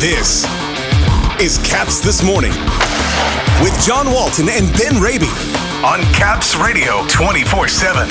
This is Caps This Morning with John Walton and Ben Raby on Caps Radio 24 7.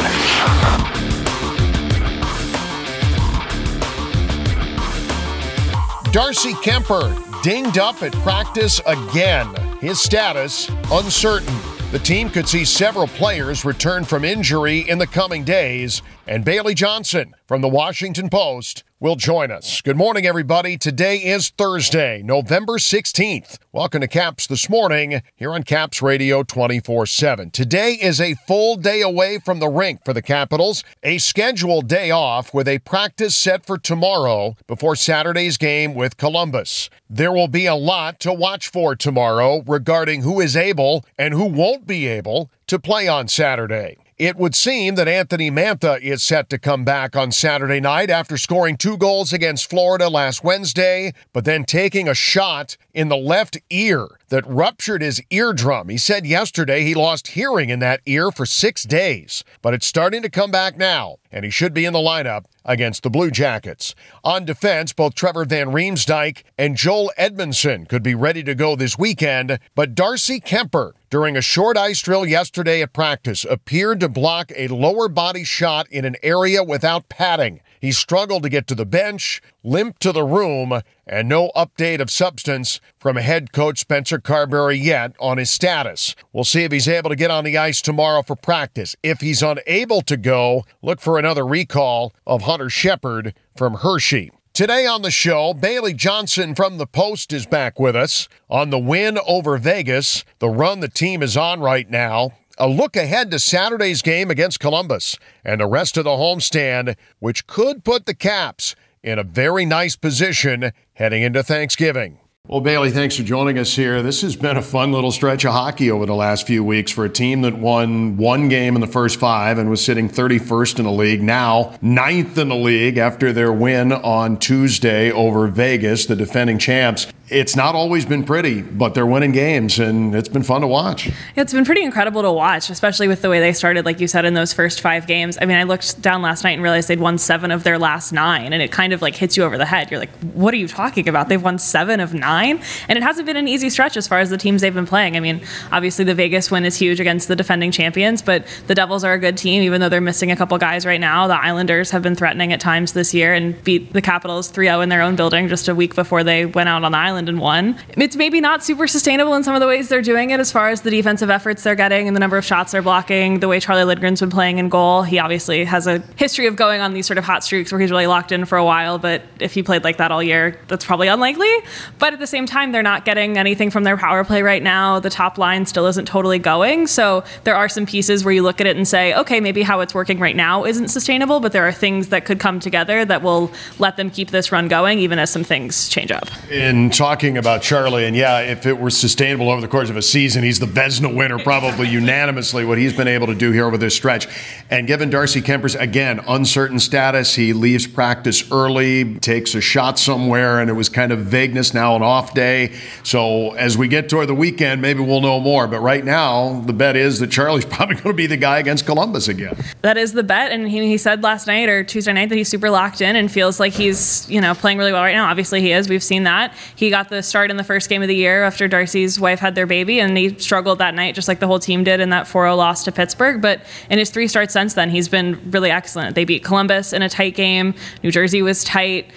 Darcy Kuemper dinged up at practice again. His status uncertain. The team could see several players return from injury in the coming days, and Bailey Johnson from the Washington Post will join us. Good morning, everybody. Today is Thursday, November 16th. Welcome to Caps this morning here on Caps Radio 24 7. Today is a full day away from the rink for the Capitals, a scheduled day off with a practice set for tomorrow before Saturday's game with Columbus. There will be a lot to watch for tomorrow regarding who is able and who won't be able to play on Saturday. It would seem that Anthony Mantha is set to come back on Saturday night after scoring two goals against Florida last Wednesday, but then taking a shot in the left ear that ruptured his eardrum. He said yesterday he lost hearing in that ear for six days, but it's starting to come back now, and he should be in the lineup against the Blue Jackets. On defense, both Trevor Van Riemsdyk and Joel Edmundson could be ready to go this weekend, but Darcy Kuemper, during a short ice drill yesterday at practice, appeared to block a lower body shot in an area without padding. He struggled to get to the bench, limped to the room, and no update of substance from head coach Spencer Carbery yet on his status. We'll see if he's able to get on the ice tomorrow for practice. If he's unable to go, look for another recall of Hunter Shepard from Hershey. Today on the show, Bailey Johnson from the Post is back with us on the win over Vegas, the run the team is on right now, a look ahead to Saturday's game against Columbus and the rest of the homestand, which could put the Caps in a very nice position heading into Thanksgiving. Well, Bailey, thanks for joining us here. This has been a fun little stretch of hockey over the last few weeks for a team that won one game in the first five and was sitting 31st in the league. Now, ninth in the league after their win on Tuesday over Vegas, the defending champs it's not always been pretty, but they're winning games, and it's been fun to watch. It's been pretty incredible to watch, especially with the way they started, like you said, in those first five games. I mean, I looked down last night and realized they'd won seven of their last nine, and it kind of like hits you over the head. You're like, what are you talking about? They've won seven of nine, and it hasn't been an easy stretch as far as the teams they've been playing. I mean, obviously the Vegas win is huge against the defending champions, but the Devils are a good team, even though they're missing a couple guys right now. The Islanders have been threatening at times this year and beat the Capitals 3 0 in their own building just a week before they went out on the island and won it's maybe not super sustainable in some of the ways they're doing it as far as the defensive efforts they're getting and the number of shots they're blocking, the way Charlie Lindgren's been playing in goal. He obviously has a history of going on these sort of hot streaks where he's really locked in for a while, but if he played like that all year, that's probably unlikely. But at the same time, they're not getting anything from their power play right now. The top line still isn't totally going. So there are some pieces where you look at it and say, okay, maybe how it's working right now isn't sustainable, but there are things that could come together that will let them keep this run going, even as some things change up. In talking about Charlie, and yeah, if it were sustainable over the course of a season, he's the Vezina winner, probably unanimously, what he's been able to do here over this stretch. And given Darcy Kuemper's again, uncertain status, he leaves practice early, takes a shot somewhere, and it was kind of vagueness now, an off day. So as we get toward the weekend, maybe we'll know more. But right now, the bet is that Charlie's probably going to be the guy against Columbus again. That is the bet. And he, he said last night or Tuesday night that he's super locked in and feels like he's, you know, playing really well right now. Obviously, he is. We've seen that. He got the start in the first game of the year after Darcy's wife had their baby, and he struggled that night, just like the whole team did in that 4 0 loss to Pittsburgh. But in his three starts since then, he's been really excellent. They beat Columbus in a tight game, New Jersey was tight.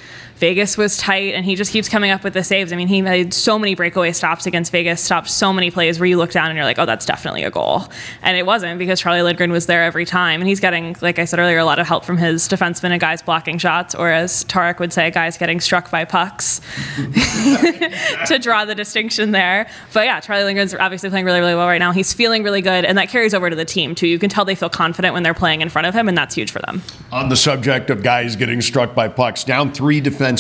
Vegas was tight, and he just keeps coming up with the saves. I mean, he made so many breakaway stops against Vegas, stopped so many plays where you look down and you're like, oh, that's definitely a goal. And it wasn't because Charlie Lindgren was there every time. And he's getting, like I said earlier, a lot of help from his defensemen and guys blocking shots, or as Tarik would say, guys getting struck by pucks to draw the distinction there. But yeah, Charlie Lindgren's obviously playing really, really well right now. He's feeling really good, and that carries over to the team, too. You can tell they feel confident when they're playing in front of him, and that's huge for them. On the subject of guys getting struck by pucks, down three defense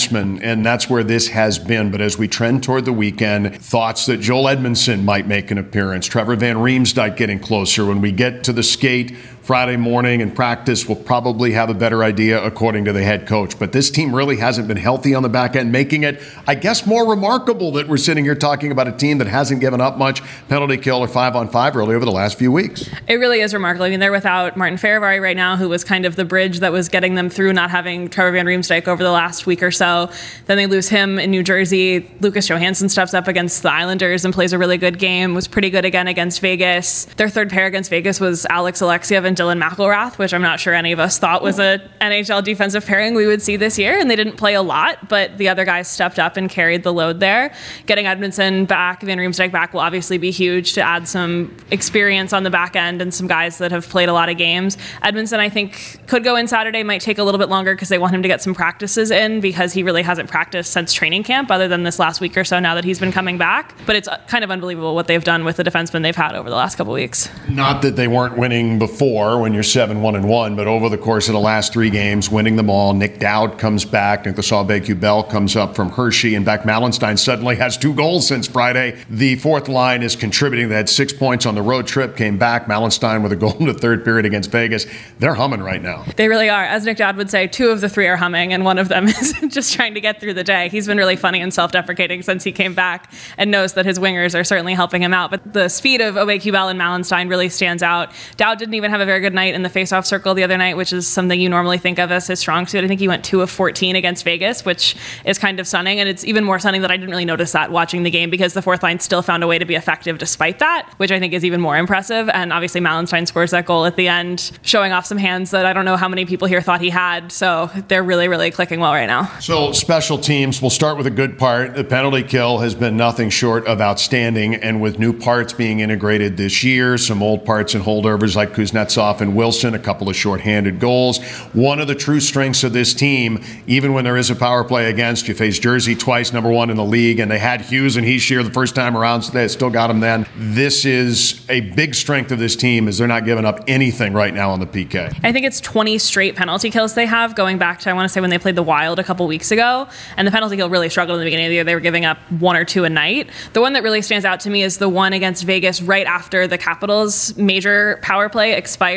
and that's where this has been. But as we trend toward the weekend, thoughts that Joel Edmundson might make an appearance, Trevor Van Riemsdyk getting closer. When we get to the skate, Friday morning in practice, we'll probably have a better idea according to the head coach. But this team really hasn't been healthy on the back end, making it, I guess, more remarkable that we're sitting here talking about a team that hasn't given up much penalty kill or five on five really over the last few weeks. It really is remarkable. I mean, they're without Martin Fehervary right now, who was kind of the bridge that was getting them through not having Trevor Van Riemsdyk over the last week or so. Then they lose him in New Jersey. Lucas Johansson steps up against the Islanders and plays a really good game, was pretty good again against Vegas. Their third pair against Vegas was Alex Alexeyev and Dylan McIlrath, which I'm not sure any of us thought was a NHL defensive pairing we would see this year. And they didn't play a lot, but the other guys stepped up and carried the load there. Getting Edmundson back, Van Riemsdyk back will obviously be huge to add some experience on the back end and some guys that have played a lot of games. Edmundson, I think, could go in Saturday, might take a little bit longer because they want him to get some practices in because he really hasn't practiced since training camp, other than this last week or so now that he's been coming back. But it's kind of unbelievable what they've done with the defensemen they've had over the last couple weeks. Not that they weren't winning before when you're 7 1 and 1, but over the course of the last three games, winning them all. Nic Dowd comes back, Nick Bell comes up from Hershey, and Beck Malenstyn suddenly has two goals since Friday. The fourth line is contributing. They had six points on the road trip, came back. Malenstyn with a goal in the third period against Vegas. They're humming right now. They really are. As Nic Dowd would say, two of the three are humming, and one of them is just trying to get through the day. He's been really funny and self deprecating since he came back and knows that his wingers are certainly helping him out. But the speed of Aube-Kubel and Malenstyn really stands out. Dowd didn't even have a very good night in the faceoff circle the other night, which is something you normally think of as his strong suit. I think he went two of 14 against Vegas, which is kind of stunning. And it's even more stunning that I didn't really notice that watching the game because the fourth line still found a way to be effective despite that, which I think is even more impressive. And obviously, Malenstyn scores that goal at the end, showing off some hands that I don't know how many people here thought he had. So they're really, really clicking well right now. So, special teams, we'll start with a good part. The penalty kill has been nothing short of outstanding. And with new parts being integrated this year, some old parts and holdovers like Kuznetsov and Wilson, a couple of shorthanded goals. One of the true strengths of this team, even when there is a power play against, you face Jersey twice, number one in the league, and they had Hughes and Hischier the first time around, so they still got him then. This is a big strength of this team is they're not giving up anything right now on the PK. I think it's 20 straight penalty kills they have going back to I want to say when they played the Wild a couple weeks ago, and the penalty kill really struggled in the beginning of the year. They were giving up one or two a night. The one that really stands out to me is the one against Vegas right after the Capitals major power play expired.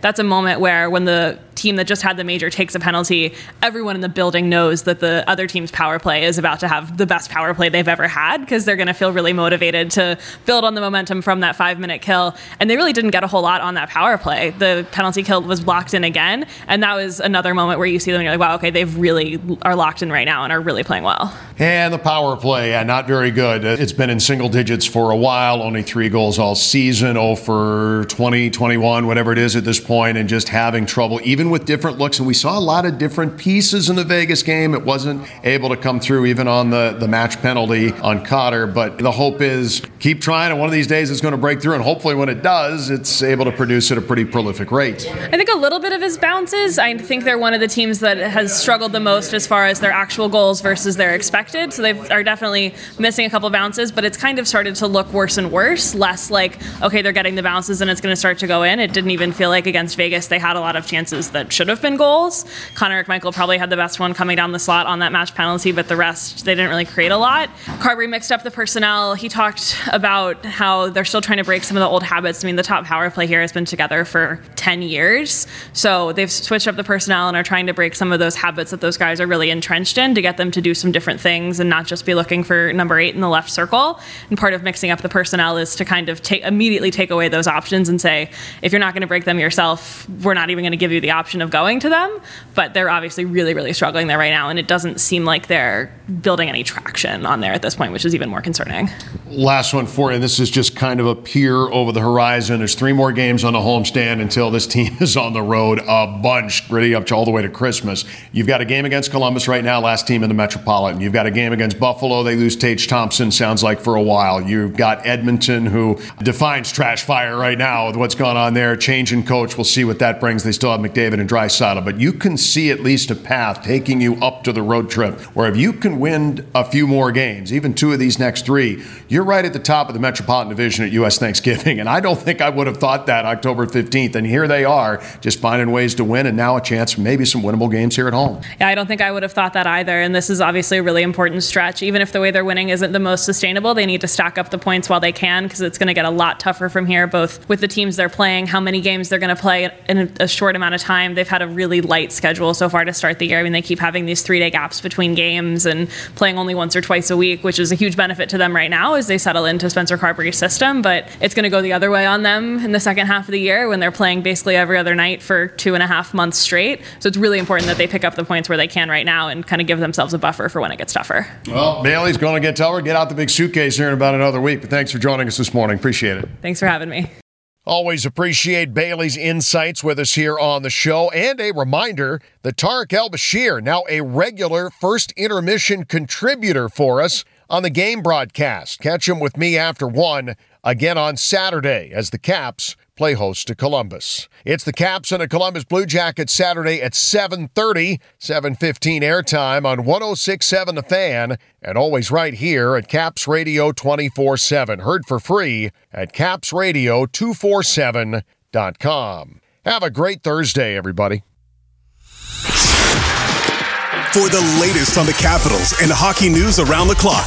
That's a moment where when the team that just had the major takes a penalty, everyone in the building knows that the other team's power play is about to have the best power play they've ever had because they're going to feel really motivated to build on the momentum from that five minute kill. And they really didn't get a whole lot on that power play. The penalty kill was locked in again. And that was another moment where you see them and you're like, wow, okay, they've really are locked in right now and are really playing well. And the power play, yeah, not very good. It's been in single digits for a while, only three goals all season, 0 for 20, 21, whatever it is at this point, and just having trouble, even with different looks. And we saw a lot of different pieces in the Vegas game. It wasn't able to come through even on the, the match penalty on Cotter. But the hope is keep trying, and one of these days it's going to break through. And hopefully, when it does, it's able to produce at a pretty prolific rate. I think a little bit of his bounces. I think they're one of the teams that has struggled the most as far as their actual goals versus their expected expected. So they are definitely missing a couple bounces, but it's kind of started to look worse and worse. Less like, okay, they're getting the bounces and it's going to start to go in. It didn't even feel like against Vegas they had a lot of chances that should have been goals. Connor McMichael probably had the best one coming down the slot on that match penalty, but the rest, they didn't really create a lot. Carbery mixed up the personnel. He talked about how they're still trying to break some of the old habits. I mean, the top power play here has been together for 10 years. So they've switched up the personnel and are trying to break some of those habits that those guys are really entrenched in to get them to do some different things things and not just be looking for number eight in the left circle. And part of mixing up the personnel is to kind of take immediately take away those options and say, if you're not going to break them yourself, we're not even going to give you the option of going to them. But they're obviously really, really struggling there right now, and it doesn't seem like they're building any traction on there at this point, which is even more concerning. Last one for you. This is just kind of a peer over the horizon. There's three more games on the homestand until this team is on the road a bunch, really up to all the way to Christmas. You've got a game against Columbus right now, last team in the Metropolitan. You've got a game against Buffalo. They lose Tage Thompson, sounds like, for a while. You've got Edmonton, who defines trash fire right now with what's going on there. Change in coach. We'll see what that brings. They still have McDavid and Draisaitl. But you can see at least a path taking you up to the road trip where if you can win a few more games, even two of these next three, you're right at the top of the Metropolitan Division at U.S. Thanksgiving. And I don't think I would have thought that October 15th. And here they are, just finding ways to win, and now a chance for maybe some winnable games here at home. Yeah, I don't think I would have thought that either. And this is obviously a really important stretch. Even if the way they're winning isn't the most sustainable, they need to stack up the points while they can because it's going to get a lot tougher from here, both with the teams they're playing, how many games they're going to play in a short amount of time. They've had a really light schedule so far to start the year. I mean, they keep having these three day gaps between games and playing only once or twice a week, which is a huge benefit to them right now as they settle into Spencer Carbery's system. But it's going to go the other way on them in the second half of the year when they're playing basically every other night for two and a half months straight. So it's really important that they pick up the points where they can right now and kind of give themselves a buffer for when it gets Well, Bailey's going to get tougher. Get out the big suitcase here in about another week. But thanks for joining us this morning. Appreciate it. Thanks for having me. Always appreciate Bailey's insights with us here on the show. And a reminder that Tarik El-Bashir, now a regular first intermission contributor for us on the game broadcast. Catch him with me after one again on Saturday as the Caps play host to Columbus. It's the Caps and the Columbus Blue Jackets Saturday at 7:30, 7:15 airtime on 106.7 The Fan, and always right here at Caps Radio 24/7. Heard for free at capsradio247.com. Have a great Thursday, everybody. For the latest on the Capitals and hockey news around the clock.